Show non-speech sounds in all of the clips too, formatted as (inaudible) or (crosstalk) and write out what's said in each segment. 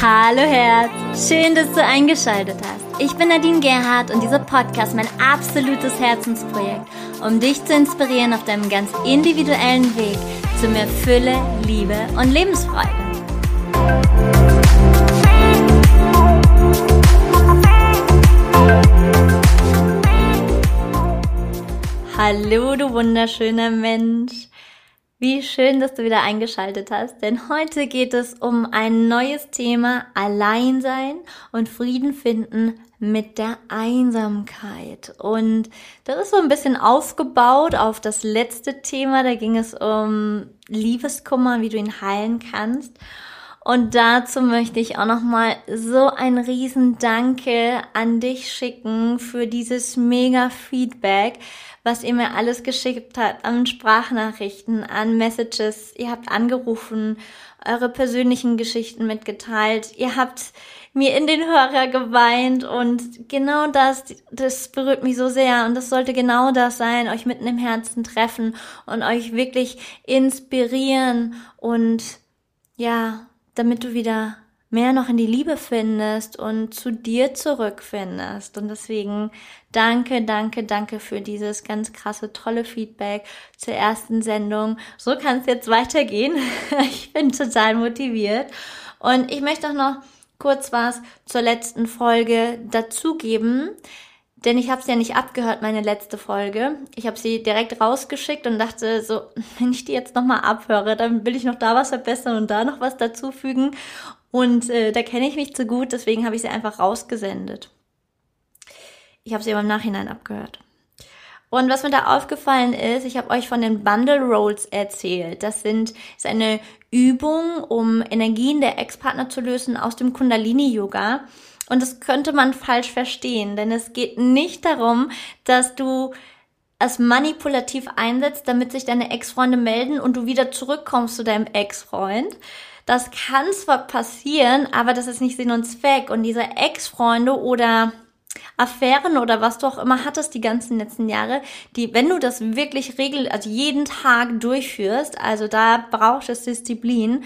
Hallo Herz, schön, dass du eingeschaltet hast. Ich bin Nadine Gerhardt und dieser Podcast mein absolutes Herzensprojekt, um dich zu inspirieren auf deinem ganz individuellen Weg zu mehr Fülle, Liebe und Lebensfreude. Hallo, du wunderschöner Mensch. Wie schön, dass du wieder eingeschaltet hast, denn heute geht es um ein neues Thema Alleinsein und Frieden finden mit der Einsamkeit. Und das ist so ein bisschen aufgebaut auf das letzte Thema, da ging es um Liebeskummer, wie du ihn heilen kannst. Und dazu möchte ich auch nochmal so ein riesen Danke an dich schicken für dieses mega Feedback, was ihr mir alles geschickt habt an Sprachnachrichten, an Messages. Ihr habt angerufen, eure persönlichen Geschichten mitgeteilt. Ihr habt mir in den Hörer geweint und genau das, das berührt mich so sehr und das sollte genau das sein, euch mitten im Herzen treffen und euch wirklich inspirieren und ja, damit du wieder mehr noch in die Liebe findest und zu dir zurückfindest. Und deswegen danke, danke, danke für dieses ganz krasse, tolle Feedback zur ersten Sendung. So kann es jetzt weitergehen. (laughs) Ich bin total motiviert. Und ich möchte auch noch kurz was zur letzten Folge dazugeben. Denn ich habe es ja nicht abgehört, meine letzte Folge. Ich habe sie direkt rausgeschickt und dachte so, (laughs) wenn ich die jetzt nochmal abhöre, dann will ich noch da was verbessern und da noch was dazufügen. Und äh, da kenne ich mich zu gut, deswegen habe ich sie einfach rausgesendet. Ich habe sie aber im Nachhinein abgehört. Und was mir da aufgefallen ist, ich habe euch von den Bundle Rolls erzählt. Das sind ist eine Übung, um Energien der Ex-Partner zu lösen aus dem Kundalini Yoga. Und das könnte man falsch verstehen, denn es geht nicht darum, dass du es manipulativ einsetzt, damit sich deine Ex-Freunde melden und du wieder zurückkommst zu deinem Ex-Freund, das kann zwar passieren, aber das ist nicht Sinn und Zweck. Und diese Ex-Freunde oder Affären oder was du auch immer hattest die ganzen letzten Jahre, die, wenn du das wirklich regel, also jeden Tag durchführst, also da braucht es Disziplin,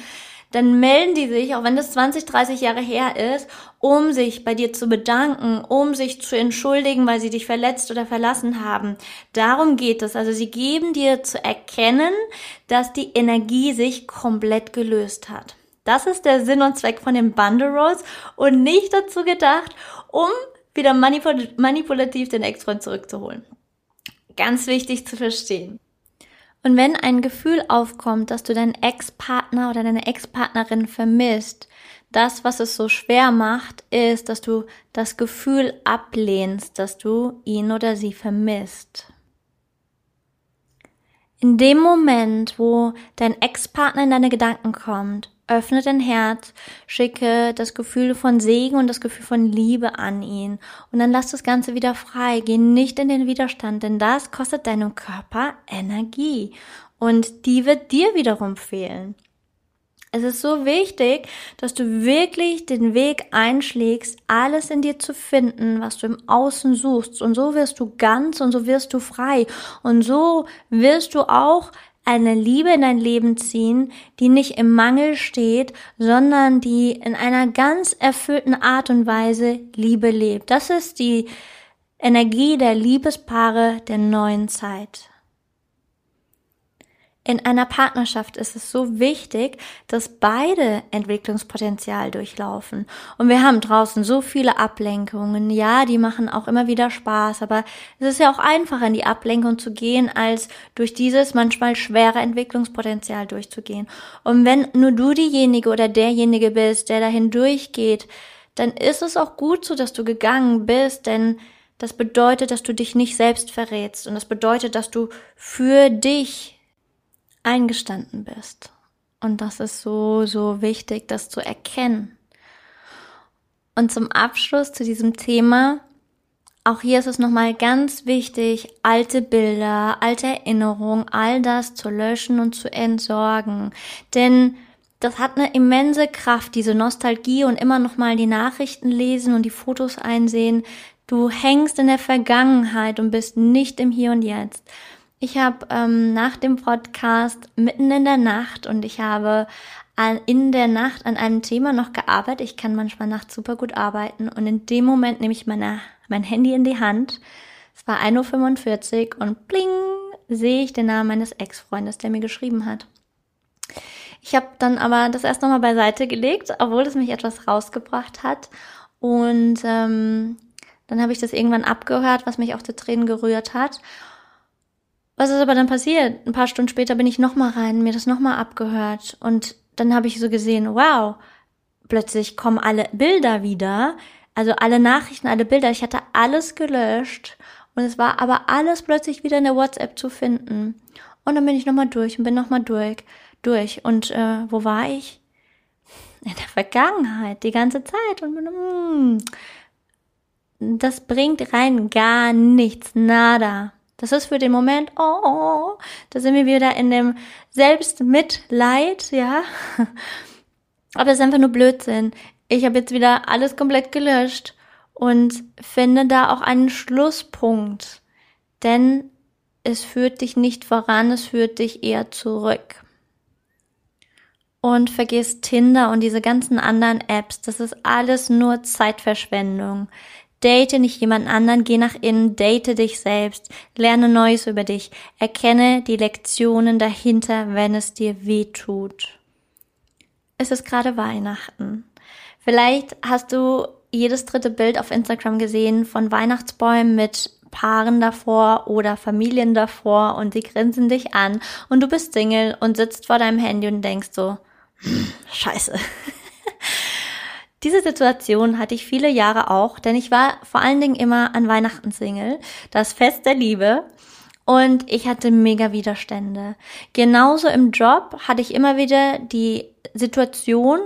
dann melden die sich, auch wenn das 20, 30 Jahre her ist, um sich bei dir zu bedanken, um sich zu entschuldigen, weil sie dich verletzt oder verlassen haben. Darum geht es. Also sie geben dir zu erkennen, dass die Energie sich komplett gelöst hat. Das ist der Sinn und Zweck von den Bundle Rolls und nicht dazu gedacht, um wieder manipul manipulativ den Ex-Freund zurückzuholen. Ganz wichtig zu verstehen. Und wenn ein Gefühl aufkommt, dass du deinen Ex-Partner oder deine Ex-Partnerin vermisst, das, was es so schwer macht, ist, dass du das Gefühl ablehnst, dass du ihn oder sie vermisst. In dem Moment, wo dein Ex-Partner in deine Gedanken kommt, öffne dein Herz, schicke das Gefühl von Segen und das Gefühl von Liebe an ihn und dann lass das Ganze wieder frei. Geh nicht in den Widerstand, denn das kostet deinem Körper Energie und die wird dir wiederum fehlen. Es ist so wichtig, dass du wirklich den Weg einschlägst, alles in dir zu finden, was du im Außen suchst. Und so wirst du ganz und so wirst du frei. Und so wirst du auch eine Liebe in dein Leben ziehen, die nicht im Mangel steht, sondern die in einer ganz erfüllten Art und Weise Liebe lebt. Das ist die Energie der Liebespaare der neuen Zeit in einer Partnerschaft ist es so wichtig, dass beide Entwicklungspotenzial durchlaufen. Und wir haben draußen so viele Ablenkungen. Ja, die machen auch immer wieder Spaß, aber es ist ja auch einfacher, in die Ablenkung zu gehen, als durch dieses manchmal schwere Entwicklungspotenzial durchzugehen. Und wenn nur du diejenige oder derjenige bist, der dahin durchgeht, dann ist es auch gut so, dass du gegangen bist, denn das bedeutet, dass du dich nicht selbst verrätst und das bedeutet, dass du für dich eingestanden bist. Und das ist so, so wichtig, das zu erkennen. Und zum Abschluss zu diesem Thema, auch hier ist es nochmal ganz wichtig, alte Bilder, alte Erinnerungen, all das zu löschen und zu entsorgen. Denn das hat eine immense Kraft, diese Nostalgie und immer nochmal die Nachrichten lesen und die Fotos einsehen. Du hängst in der Vergangenheit und bist nicht im Hier und Jetzt. Ich habe ähm, nach dem Podcast mitten in der Nacht und ich habe in der Nacht an einem Thema noch gearbeitet. Ich kann manchmal nachts super gut arbeiten und in dem Moment nehme ich meine, mein Handy in die Hand. Es war 1.45 Uhr und bling, sehe ich den Namen meines Ex-Freundes, der mir geschrieben hat. Ich habe dann aber das erst nochmal beiseite gelegt, obwohl es mich etwas rausgebracht hat. Und ähm, dann habe ich das irgendwann abgehört, was mich auch zu Tränen gerührt hat. Was ist aber dann passiert? Ein paar Stunden später bin ich nochmal rein, mir das nochmal abgehört und dann habe ich so gesehen, wow, plötzlich kommen alle Bilder wieder, also alle Nachrichten, alle Bilder. Ich hatte alles gelöscht und es war aber alles plötzlich wieder in der WhatsApp zu finden. Und dann bin ich nochmal durch und bin nochmal durch, durch. Und äh, wo war ich? In der Vergangenheit, die ganze Zeit. Und mm, das bringt rein gar nichts, nada. Das ist für den Moment, oh, da sind wir wieder in dem Selbstmitleid, ja. (laughs) Aber es ist einfach nur Blödsinn. Ich habe jetzt wieder alles komplett gelöscht und finde da auch einen Schlusspunkt. Denn es führt dich nicht voran, es führt dich eher zurück. Und vergiss Tinder und diese ganzen anderen Apps, das ist alles nur Zeitverschwendung. Date nicht jemand anderen, geh nach innen, date dich selbst, lerne Neues über dich, erkenne die Lektionen dahinter, wenn es dir weh tut. Es ist gerade Weihnachten. Vielleicht hast du jedes dritte Bild auf Instagram gesehen von Weihnachtsbäumen mit Paaren davor oder Familien davor und sie grinsen dich an und du bist Single und sitzt vor deinem Handy und denkst so, hm, scheiße. Diese Situation hatte ich viele Jahre auch, denn ich war vor allen Dingen immer an Weihnachten Single, das Fest der Liebe. Und ich hatte mega Widerstände. Genauso im Job hatte ich immer wieder die Situation,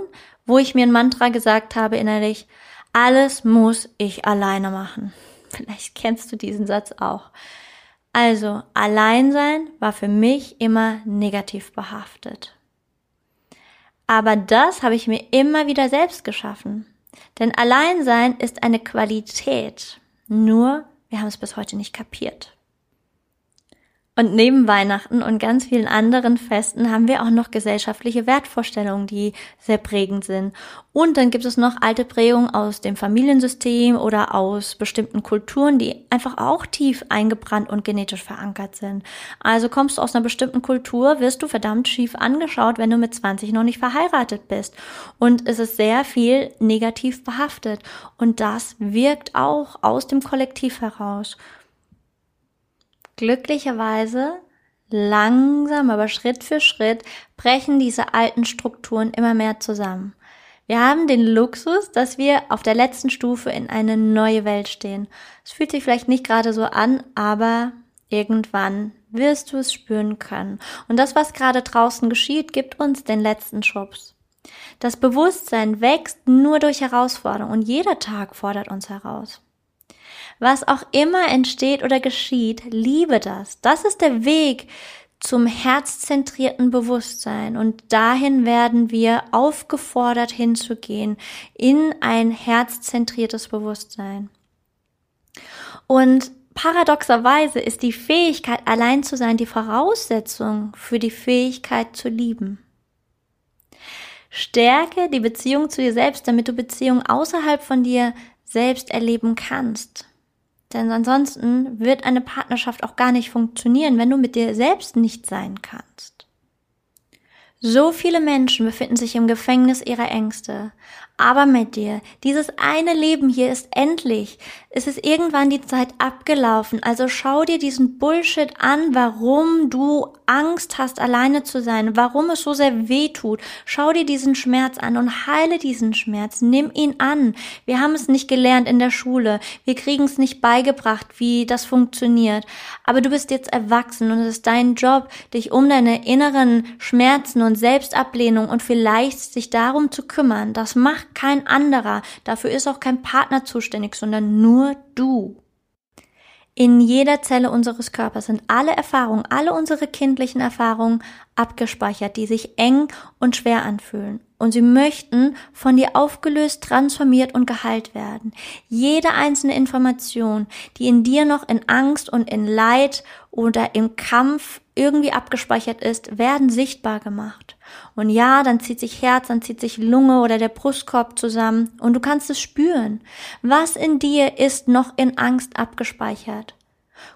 wo ich mir ein Mantra gesagt habe innerlich, alles muss ich alleine machen. (laughs) Vielleicht kennst du diesen Satz auch. Also, allein sein war für mich immer negativ behaftet. Aber das habe ich mir immer wieder selbst geschaffen. Denn Alleinsein ist eine Qualität. Nur, wir haben es bis heute nicht kapiert. Und neben Weihnachten und ganz vielen anderen Festen haben wir auch noch gesellschaftliche Wertvorstellungen, die sehr prägend sind. Und dann gibt es noch alte Prägungen aus dem Familiensystem oder aus bestimmten Kulturen, die einfach auch tief eingebrannt und genetisch verankert sind. Also kommst du aus einer bestimmten Kultur, wirst du verdammt schief angeschaut, wenn du mit 20 noch nicht verheiratet bist. Und es ist sehr viel negativ behaftet. Und das wirkt auch aus dem Kollektiv heraus glücklicherweise langsam, aber Schritt für Schritt brechen diese alten Strukturen immer mehr zusammen. Wir haben den Luxus, dass wir auf der letzten Stufe in eine neue Welt stehen. Es fühlt sich vielleicht nicht gerade so an, aber irgendwann wirst du es spüren können. Und das, was gerade draußen geschieht, gibt uns den letzten Schubs. Das Bewusstsein wächst nur durch Herausforderungen und jeder Tag fordert uns heraus. Was auch immer entsteht oder geschieht, liebe das. Das ist der Weg zum herzzentrierten Bewusstsein und dahin werden wir aufgefordert hinzugehen in ein herzzentriertes Bewusstsein. Und paradoxerweise ist die Fähigkeit, allein zu sein, die Voraussetzung für die Fähigkeit zu lieben. Stärke die Beziehung zu dir selbst, damit du Beziehungen außerhalb von dir selbst erleben kannst. Denn ansonsten wird eine Partnerschaft auch gar nicht funktionieren, wenn du mit dir selbst nicht sein kannst. So viele Menschen befinden sich im Gefängnis ihrer Ängste. Aber mit dir, dieses eine Leben hier ist endlich. Es ist irgendwann die Zeit abgelaufen. Also schau dir diesen Bullshit an, warum du Angst hast, alleine zu sein, warum es so sehr weh tut. Schau dir diesen Schmerz an und heile diesen Schmerz. Nimm ihn an. Wir haben es nicht gelernt in der Schule. Wir kriegen es nicht beigebracht, wie das funktioniert. Aber du bist jetzt erwachsen und es ist dein Job, dich um deine inneren Schmerzen und Selbstablehnung und vielleicht sich darum zu kümmern. Das macht kein anderer. Dafür ist auch kein Partner zuständig, sondern nur du. In jeder Zelle unseres Körpers sind alle Erfahrungen, alle unsere kindlichen Erfahrungen abgespeichert, die sich eng und schwer anfühlen. Und sie möchten von dir aufgelöst, transformiert und geheilt werden. Jede einzelne Information, die in dir noch in Angst und in Leid oder im Kampf irgendwie abgespeichert ist, werden sichtbar gemacht. Und ja, dann zieht sich Herz, dann zieht sich Lunge oder der Brustkorb zusammen und du kannst es spüren. Was in dir ist noch in Angst abgespeichert?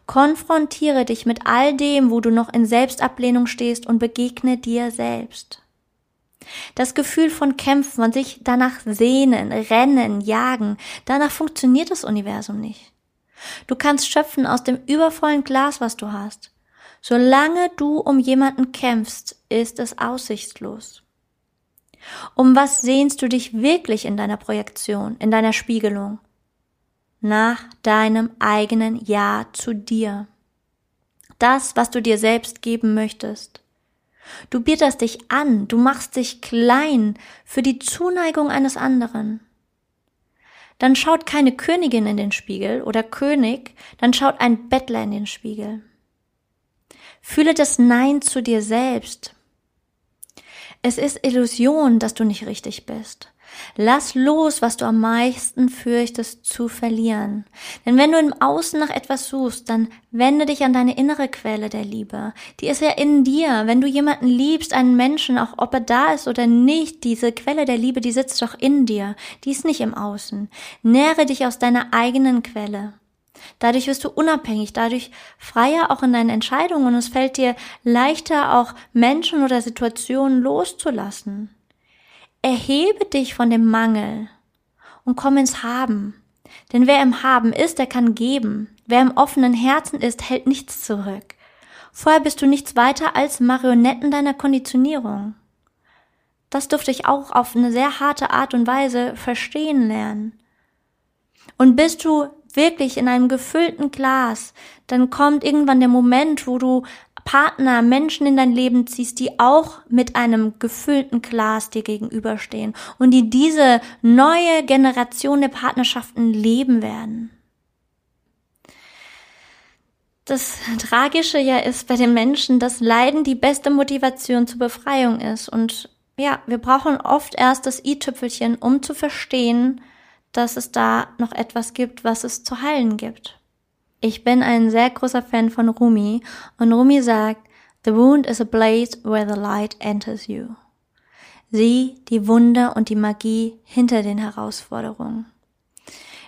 Konfrontiere dich mit all dem, wo du noch in Selbstablehnung stehst und begegne dir selbst. Das Gefühl von Kämpfen, von sich danach sehnen, rennen, jagen, danach funktioniert das Universum nicht. Du kannst schöpfen aus dem übervollen Glas, was du hast. Solange du um jemanden kämpfst, ist es aussichtslos. Um was sehnst du dich wirklich in deiner Projektion, in deiner Spiegelung? Nach deinem eigenen Ja zu dir. Das, was du dir selbst geben möchtest. Du bieterst dich an, du machst dich klein für die Zuneigung eines anderen. Dann schaut keine Königin in den Spiegel oder König, dann schaut ein Bettler in den Spiegel. Fühle das Nein zu dir selbst. Es ist Illusion, dass du nicht richtig bist. Lass los, was du am meisten fürchtest zu verlieren. Denn wenn du im Außen nach etwas suchst, dann wende dich an deine innere Quelle der Liebe. Die ist ja in dir. Wenn du jemanden liebst, einen Menschen, auch ob er da ist oder nicht, diese Quelle der Liebe, die sitzt doch in dir. Die ist nicht im Außen. Nähre dich aus deiner eigenen Quelle. Dadurch wirst du unabhängig, dadurch freier auch in deinen Entscheidungen und es fällt dir leichter auch Menschen oder Situationen loszulassen. Erhebe dich von dem Mangel und komm ins Haben. Denn wer im Haben ist, der kann geben. Wer im offenen Herzen ist, hält nichts zurück. Vorher bist du nichts weiter als Marionetten deiner Konditionierung. Das durfte ich auch auf eine sehr harte Art und Weise verstehen lernen. Und bist du wirklich in einem gefüllten Glas, dann kommt irgendwann der Moment, wo du Partner, Menschen in dein Leben ziehst, die auch mit einem gefüllten Glas dir gegenüberstehen und die diese neue Generation der Partnerschaften leben werden. Das Tragische ja ist bei den Menschen, dass Leiden die beste Motivation zur Befreiung ist. Und ja, wir brauchen oft erst das i-Tüpfelchen, um zu verstehen, dass es da noch etwas gibt, was es zu heilen gibt. Ich bin ein sehr großer Fan von Rumi und Rumi sagt, The wound is a place where the light enters you. Sieh die Wunde und die Magie hinter den Herausforderungen.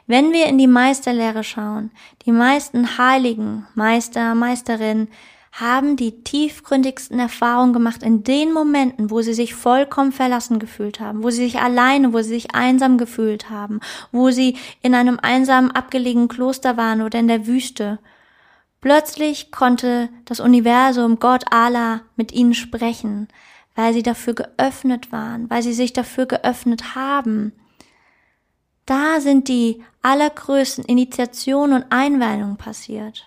Wenn wir in die Meisterlehre schauen, die meisten Heiligen, Meister, Meisterinnen haben die tiefgründigsten Erfahrungen gemacht in den Momenten, wo sie sich vollkommen verlassen gefühlt haben, wo sie sich alleine, wo sie sich einsam gefühlt haben, wo sie in einem einsamen abgelegenen Kloster waren oder in der Wüste. Plötzlich konnte das Universum, Gott Allah, mit ihnen sprechen, weil sie dafür geöffnet waren, weil sie sich dafür geöffnet haben. Da sind die allergrößten Initiationen und Einweihungen passiert.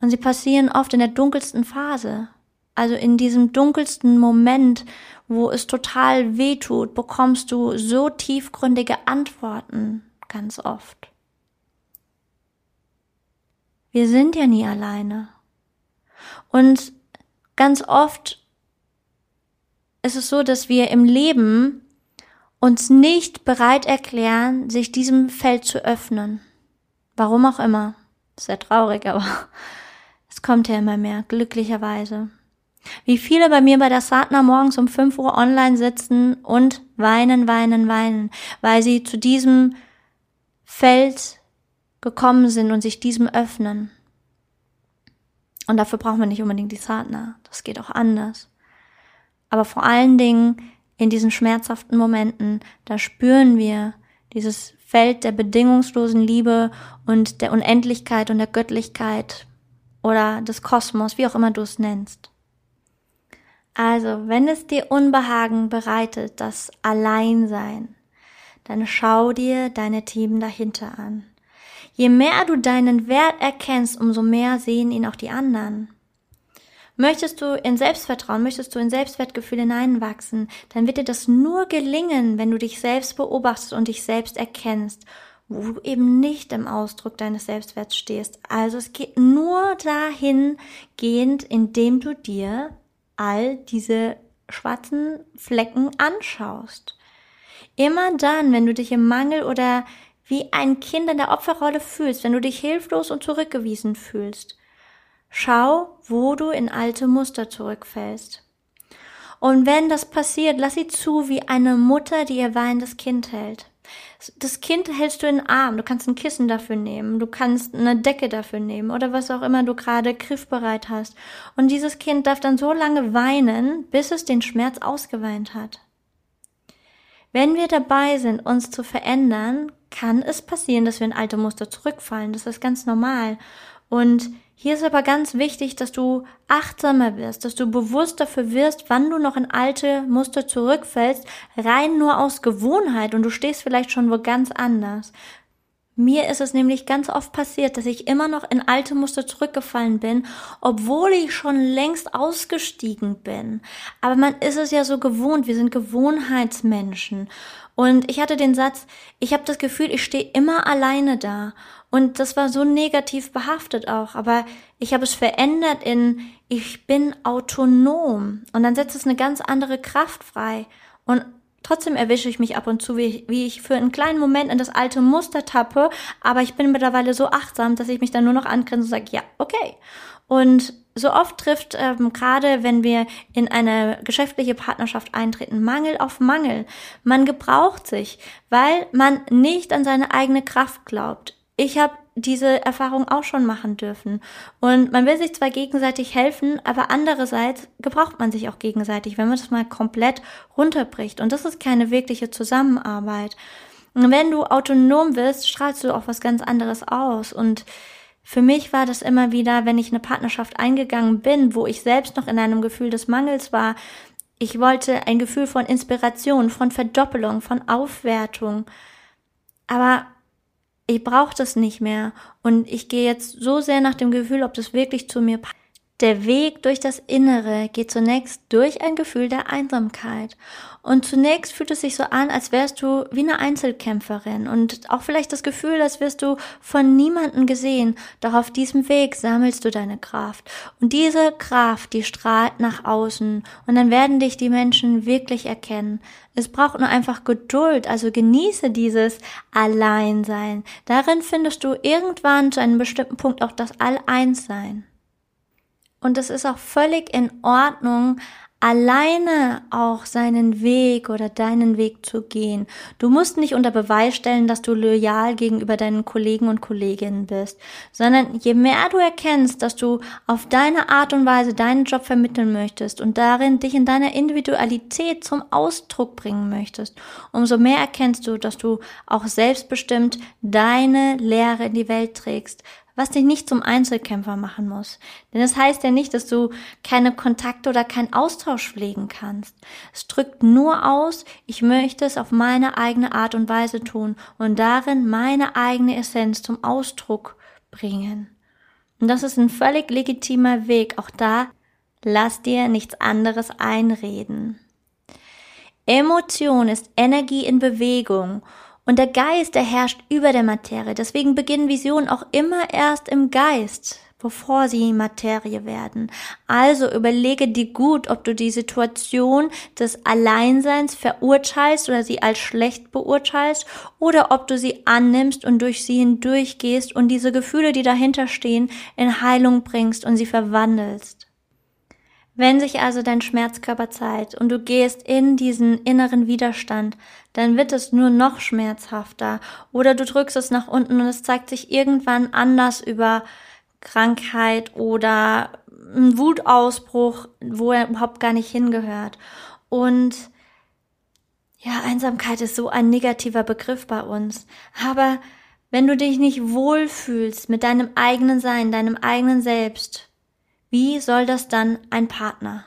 Und sie passieren oft in der dunkelsten Phase. Also in diesem dunkelsten Moment, wo es total weh tut, bekommst du so tiefgründige Antworten ganz oft. Wir sind ja nie alleine. Und ganz oft ist es so, dass wir im Leben uns nicht bereit erklären, sich diesem Feld zu öffnen. Warum auch immer. Sehr traurig, aber es kommt ja immer mehr, glücklicherweise. Wie viele bei mir bei der Satna morgens um 5 Uhr online sitzen und weinen, weinen, weinen, weil sie zu diesem Feld gekommen sind und sich diesem öffnen. Und dafür brauchen wir nicht unbedingt die Satna. Das geht auch anders. Aber vor allen Dingen in diesen schmerzhaften Momenten, da spüren wir dieses Feld der bedingungslosen Liebe und der Unendlichkeit und der Göttlichkeit oder des Kosmos, wie auch immer du es nennst. Also, wenn es dir Unbehagen bereitet, das Alleinsein, dann schau dir deine Themen dahinter an. Je mehr du deinen Wert erkennst, umso mehr sehen ihn auch die anderen. Möchtest du in Selbstvertrauen, möchtest du in Selbstwertgefühl hineinwachsen, dann wird dir das nur gelingen, wenn du dich selbst beobachtest und dich selbst erkennst, wo du eben nicht im Ausdruck deines Selbstwerts stehst. Also es geht nur dahingehend, indem du dir all diese schwarzen Flecken anschaust. Immer dann, wenn du dich im Mangel oder wie ein Kind in der Opferrolle fühlst, wenn du dich hilflos und zurückgewiesen fühlst, schau, wo du in alte Muster zurückfällst. Und wenn das passiert, lass sie zu wie eine Mutter, die ihr weinendes Kind hält. Das Kind hältst du in den Arm, du kannst ein Kissen dafür nehmen, du kannst eine Decke dafür nehmen oder was auch immer du gerade griffbereit hast. Und dieses Kind darf dann so lange weinen, bis es den Schmerz ausgeweint hat. Wenn wir dabei sind, uns zu verändern, kann es passieren, dass wir in alte Muster zurückfallen. Das ist ganz normal. Und hier ist aber ganz wichtig, dass du achtsamer wirst, dass du bewusst dafür wirst, wann du noch in alte Muster zurückfällst, rein nur aus Gewohnheit und du stehst vielleicht schon wo ganz anders. Mir ist es nämlich ganz oft passiert, dass ich immer noch in alte Muster zurückgefallen bin, obwohl ich schon längst ausgestiegen bin. Aber man ist es ja so gewohnt, wir sind Gewohnheitsmenschen. Und ich hatte den Satz, ich habe das Gefühl, ich stehe immer alleine da. Und das war so negativ behaftet auch. Aber ich habe es verändert in, ich bin autonom. Und dann setzt es eine ganz andere Kraft frei. Und trotzdem erwische ich mich ab und zu, wie ich, wie ich für einen kleinen Moment in das alte Muster tappe. Aber ich bin mittlerweile so achtsam, dass ich mich dann nur noch angrenze und sage, ja, okay. Und so oft trifft ähm, gerade, wenn wir in eine geschäftliche Partnerschaft eintreten, Mangel auf Mangel. Man gebraucht sich, weil man nicht an seine eigene Kraft glaubt. Ich habe diese Erfahrung auch schon machen dürfen. Und man will sich zwar gegenseitig helfen, aber andererseits gebraucht man sich auch gegenseitig, wenn man das mal komplett runterbricht. Und das ist keine wirkliche Zusammenarbeit. Und wenn du autonom bist, strahlst du auch was ganz anderes aus. Und für mich war das immer wieder, wenn ich eine Partnerschaft eingegangen bin, wo ich selbst noch in einem Gefühl des Mangels war, ich wollte ein Gefühl von Inspiration, von Verdoppelung, von Aufwertung. Aber ich brauche das nicht mehr und ich gehe jetzt so sehr nach dem Gefühl, ob das wirklich zu mir passt. Der Weg durch das Innere geht zunächst durch ein Gefühl der Einsamkeit. Und zunächst fühlt es sich so an, als wärst du wie eine Einzelkämpferin und auch vielleicht das Gefühl, als wirst du von niemanden gesehen. Doch auf diesem Weg sammelst du deine Kraft. Und diese Kraft, die strahlt nach außen und dann werden dich die Menschen wirklich erkennen. Es braucht nur einfach Geduld, also genieße dieses Alleinsein. Darin findest du irgendwann zu einem bestimmten Punkt auch das All-Eins-Sein. Und es ist auch völlig in Ordnung, alleine auch seinen Weg oder deinen Weg zu gehen. Du musst nicht unter Beweis stellen, dass du loyal gegenüber deinen Kollegen und Kolleginnen bist, sondern je mehr du erkennst, dass du auf deine Art und Weise deinen Job vermitteln möchtest und darin dich in deiner Individualität zum Ausdruck bringen möchtest, umso mehr erkennst du, dass du auch selbstbestimmt deine Lehre in die Welt trägst, was dich nicht zum Einzelkämpfer machen muss. Denn das heißt ja nicht, dass du keine Kontakte oder keinen Austausch pflegen kannst. Es drückt nur aus, ich möchte es auf meine eigene Art und Weise tun und darin meine eigene Essenz zum Ausdruck bringen. Und das ist ein völlig legitimer Weg. Auch da lass dir nichts anderes einreden. Emotion ist Energie in Bewegung und der Geist, der herrscht über der Materie. Deswegen beginnen Visionen auch immer erst im Geist, bevor sie Materie werden. Also überlege dir gut, ob du die Situation des Alleinseins verurteilst oder sie als schlecht beurteilst oder ob du sie annimmst und durch sie hindurchgehst und diese Gefühle, die dahinter stehen, in Heilung bringst und sie verwandelst. Wenn sich also dein Schmerzkörper zeigt und du gehst in diesen inneren Widerstand, dann wird es nur noch schmerzhafter oder du drückst es nach unten und es zeigt sich irgendwann anders über Krankheit oder ein Wutausbruch, wo er überhaupt gar nicht hingehört. Und ja, Einsamkeit ist so ein negativer Begriff bei uns. Aber wenn du dich nicht wohlfühlst mit deinem eigenen Sein, deinem eigenen Selbst, wie soll das dann ein Partner?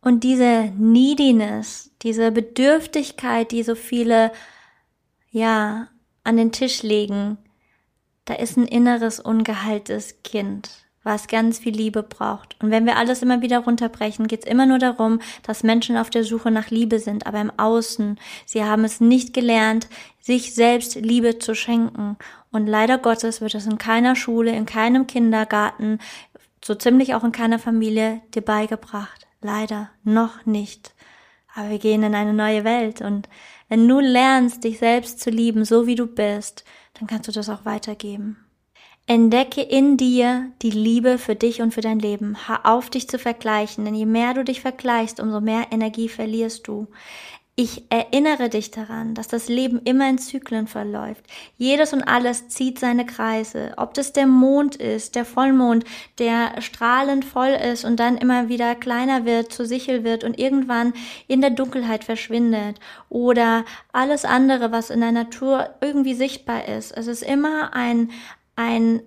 Und diese Neediness, diese Bedürftigkeit, die so viele, ja, an den Tisch legen, da ist ein inneres ungeheiltes Kind. was ganz viel Liebe braucht. Und wenn wir alles immer wieder runterbrechen, geht es immer nur darum, dass Menschen auf der Suche nach Liebe sind, aber im Außen. Sie haben es nicht gelernt, sich selbst Liebe zu schenken. Und leider Gottes wird es in keiner Schule, in keinem Kindergarten, so ziemlich auch in keiner Familie dir beigebracht. Leider noch nicht. Aber wir gehen in eine neue Welt und wenn du lernst, dich selbst zu lieben, so wie du bist, dann kannst du das auch weitergeben. Entdecke in dir die Liebe für dich und für dein Leben. Hör auf, dich zu vergleichen, denn je mehr du dich vergleichst, umso mehr Energie verlierst du. Ich erinnere dich daran, dass das Leben immer in Zyklen verläuft. Jedes und alles zieht seine Kreise. Ob das der Mond ist, der Vollmond, der strahlend voll ist und dann immer wieder kleiner wird, zu Sichel wird und irgendwann in der Dunkelheit verschwindet. Oder alles andere, was in der Natur irgendwie sichtbar ist. Es ist immer ein, ein,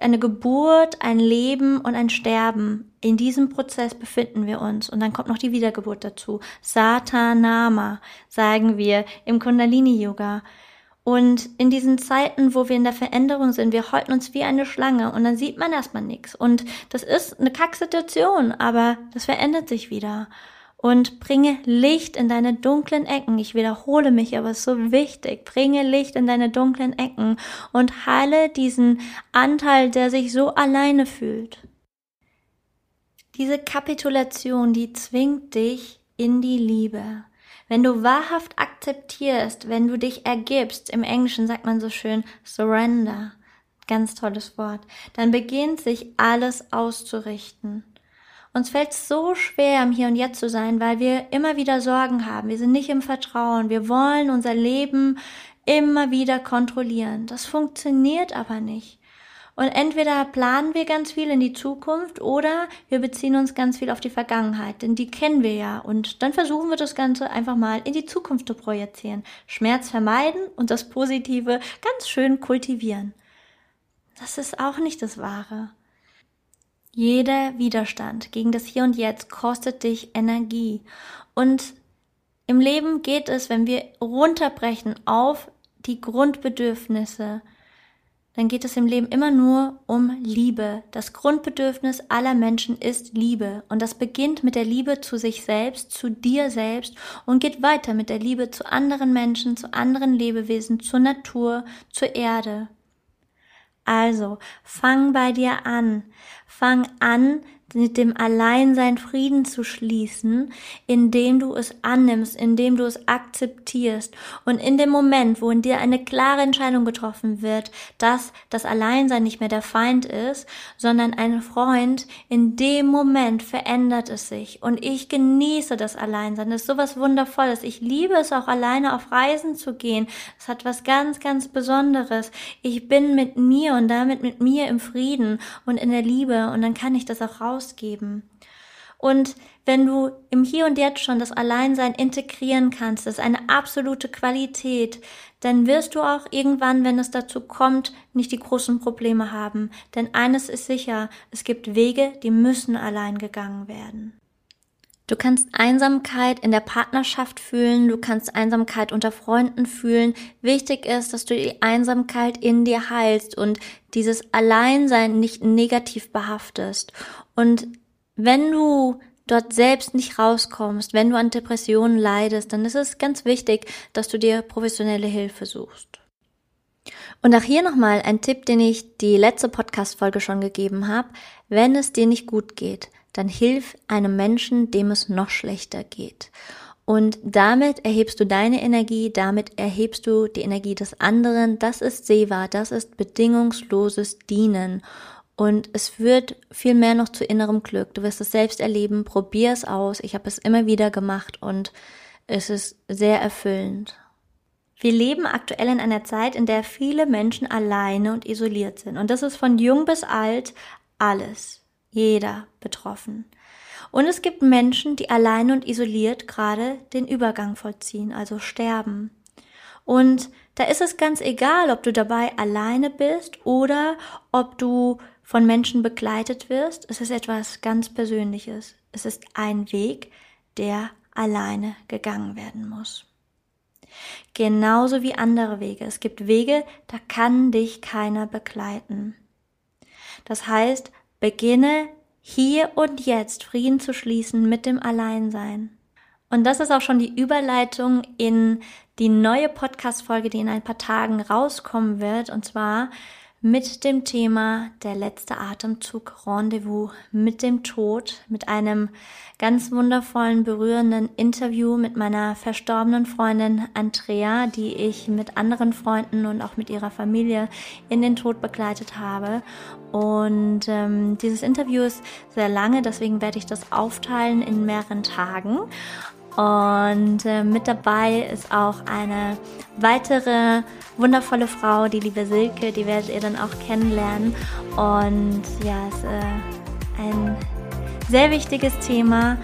eine Geburt, ein Leben und ein Sterben. In diesem Prozess befinden wir uns. Und dann kommt noch die Wiedergeburt dazu. Satanama, sagen wir im Kundalini-Yoga. Und in diesen Zeiten, wo wir in der Veränderung sind, wir häuten uns wie eine Schlange und dann sieht man erstmal nichts. Und das ist eine Kacksituation, aber das verändert sich wieder und bringe Licht in deine dunklen Ecken. Ich wiederhole mich, aber es ist so wichtig. Bringe Licht in deine dunklen Ecken und heile diesen Anteil, der sich so alleine fühlt. Diese Kapitulation, die zwingt dich in die Liebe. Wenn du wahrhaft akzeptierst, wenn du dich ergibst, im Englischen sagt man so schön surrender, ganz tolles Wort, dann beginnt sich alles auszurichten. Uns fällt so schwer, im Hier und Jetzt zu sein, weil wir immer wieder Sorgen haben. Wir sind nicht im Vertrauen. Wir wollen unser Leben immer wieder kontrollieren. Das funktioniert aber nicht. Und entweder planen wir ganz viel in die Zukunft oder wir beziehen uns ganz viel auf die Vergangenheit, denn die kennen wir ja. Und dann versuchen wir das Ganze einfach mal in die Zukunft zu projizieren. Schmerz vermeiden und das Positive ganz schön kultivieren. Das ist auch nicht das Wahre. Jeder Widerstand gegen das Hier und Jetzt kostet dich Energie. Und im Leben geht es, wenn wir runterbrechen auf die Grundbedürfnisse, dann geht es im Leben immer nur um Liebe. Das Grundbedürfnis aller Menschen ist Liebe. Und das beginnt mit der Liebe zu sich selbst, zu dir selbst und geht weiter mit der Liebe zu anderen Menschen, zu anderen Lebewesen, zur Natur, zur Erde. Also, fang bei dir an. Fang an, mit dem Alleinsein Frieden zu schließen, indem du es annimmst, indem du es akzeptierst. Und in dem Moment, wo in dir eine klare Entscheidung getroffen wird, dass das Alleinsein nicht mehr der Feind ist, sondern ein Freund, in dem Moment verändert es sich. Und ich genieße das Alleinsein. Das ist sowas Wundervolles. Ich liebe es auch alleine auf Reisen zu gehen. Es hat was ganz, ganz Besonderes. Ich bin mit mir und damit mit mir im Frieden und in der Liebe und dann kann ich das auch raus ausgeben. Und wenn du im Hier und Jetzt schon das Alleinsein integrieren kannst, das ist eine absolute Qualität, dann wirst du auch irgendwann, wenn es dazu kommt, nicht die großen Probleme haben. Denn eines ist sicher, es gibt Wege, die müssen allein gegangen werden. Du kannst Einsamkeit in der Partnerschaft fühlen, du kannst Einsamkeit unter Freunden fühlen. Wichtig ist, dass du die Einsamkeit in dir heilst und dieses Alleinsein nicht negativ behaftest. Und wenn du dort selbst nicht rauskommst, wenn du an Depressionen leidest, dann ist es ganz wichtig, dass du dir professionelle Hilfe suchst. Und auch hier nochmal ein Tipp, den ich die letzte Podcast-Folge schon gegeben habe. Wenn es dir nicht gut geht, dann hilf einem Menschen, dem es noch schlechter geht. Und damit erhebst du deine Energie, damit erhebst du die Energie des anderen. Das ist Seva, das ist bedingungsloses Dienen. Und es führt viel mehr noch zu innerem Glück. Du wirst es selbst erleben, probier es aus. Ich habe es immer wieder gemacht und es ist sehr erfüllend. Wir leben aktuell in einer Zeit, in der viele Menschen alleine und isoliert sind. Und das ist von jung bis alt alles jeder betroffen. Und es gibt Menschen, die allein und isoliert gerade den Übergang vollziehen, also sterben. Und da ist es ganz egal, ob du dabei alleine bist oder ob du von Menschen begleitet wirst. Es ist etwas ganz Persönliches. Es ist ein Weg, der alleine gegangen werden muss. Genauso wie andere Wege. Es gibt Wege, da kann dich keiner begleiten. Das heißt, beginne hier und jetzt Frieden zu schließen mit dem Alleinsein. Und das ist auch schon die Überleitung in die neue Podcast-Folge, die in ein paar Tagen rauskommen wird. Und zwar mit dem Thema Der letzte Atemzug Rendezvous mit dem Tod, mit einem ganz wundervollen, berührenden Interview mit meiner verstorbenen Freundin Andrea, die ich mit anderen Freunden und auch mit ihrer Familie in den Tod begleitet habe. Und ähm, dieses Interview ist sehr lange, deswegen werde ich das aufteilen in mehreren Tagen. Und äh, mit dabei ist auch eine weitere wundervolle Frau, die liebe Silke, die werdet ihr dann auch kennenlernen. Und ja, es ist äh, ein sehr wichtiges Thema,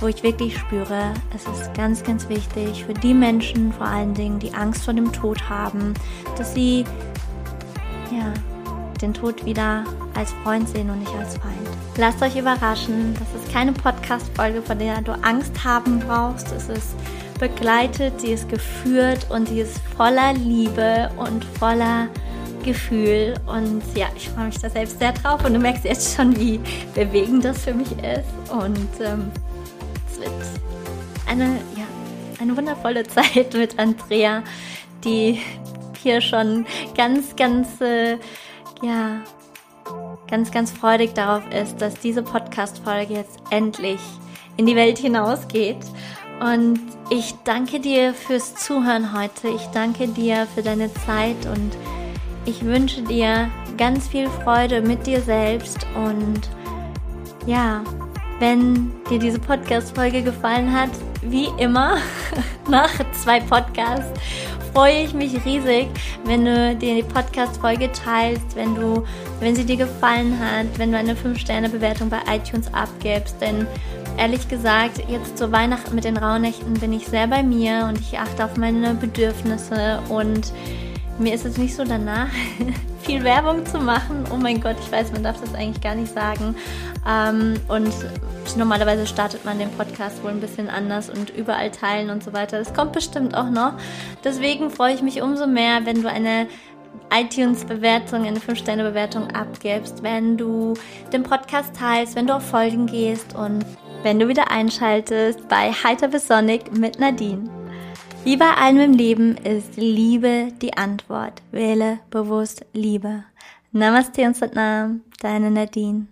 wo ich wirklich spüre, es ist ganz, ganz wichtig für die Menschen vor allen Dingen, die Angst vor dem Tod haben, dass sie ja, den Tod wieder als Freund sehen und nicht als Feind. Lasst euch überraschen, das ist keine Podcast-Folge, von der du Angst haben brauchst. Es ist begleitet, sie ist geführt und sie ist voller Liebe und voller Gefühl. Und ja, ich freue mich da selbst sehr drauf und du merkst jetzt schon, wie bewegend das für mich ist. Und ähm, es wird eine, ja, eine wundervolle (laughs) Zeit mit Andrea, die hier schon ganz, ganz, äh, ja, ganz, ganz freudig darauf ist, dass diese Podcast-Folge jetzt endlich in die Welt hinausgeht. Und ich danke dir fürs Zuhören heute. Ich danke dir für deine Zeit und ich wünsche dir ganz viel Freude mit dir selbst. Und ja, wenn dir diese Podcast-Folge gefallen hat, wie immer, (laughs) nach zwei Podcasts freue ich mich riesig, wenn du dir die Podcast-Folge teilst, wenn du, wenn sie dir gefallen hat, wenn du eine 5-Sterne-Bewertung bei iTunes abgibst, denn ehrlich gesagt, jetzt zur Weihnachten mit den Rauhnächten bin ich sehr bei mir und ich achte auf meine Bedürfnisse und mir ist es nicht so danach, (laughs) viel Werbung zu machen. Oh mein Gott, ich weiß, man darf das eigentlich gar nicht sagen. Ähm, und normalerweise startet man den Podcast wohl ein bisschen anders und überall teilen und so weiter. Das kommt bestimmt auch noch. Deswegen freue ich mich umso mehr, wenn du eine iTunes-Bewertung, eine 5-Sterne-Bewertung abgibst, wenn du den Podcast teilst, wenn du auf Folgen gehst und wenn du wieder einschaltest bei Heiter bis Sonic mit Nadine. Wie bei allem im Leben ist Liebe die Antwort. Wähle bewusst Liebe. Namaste und Satnam, deine Nadine.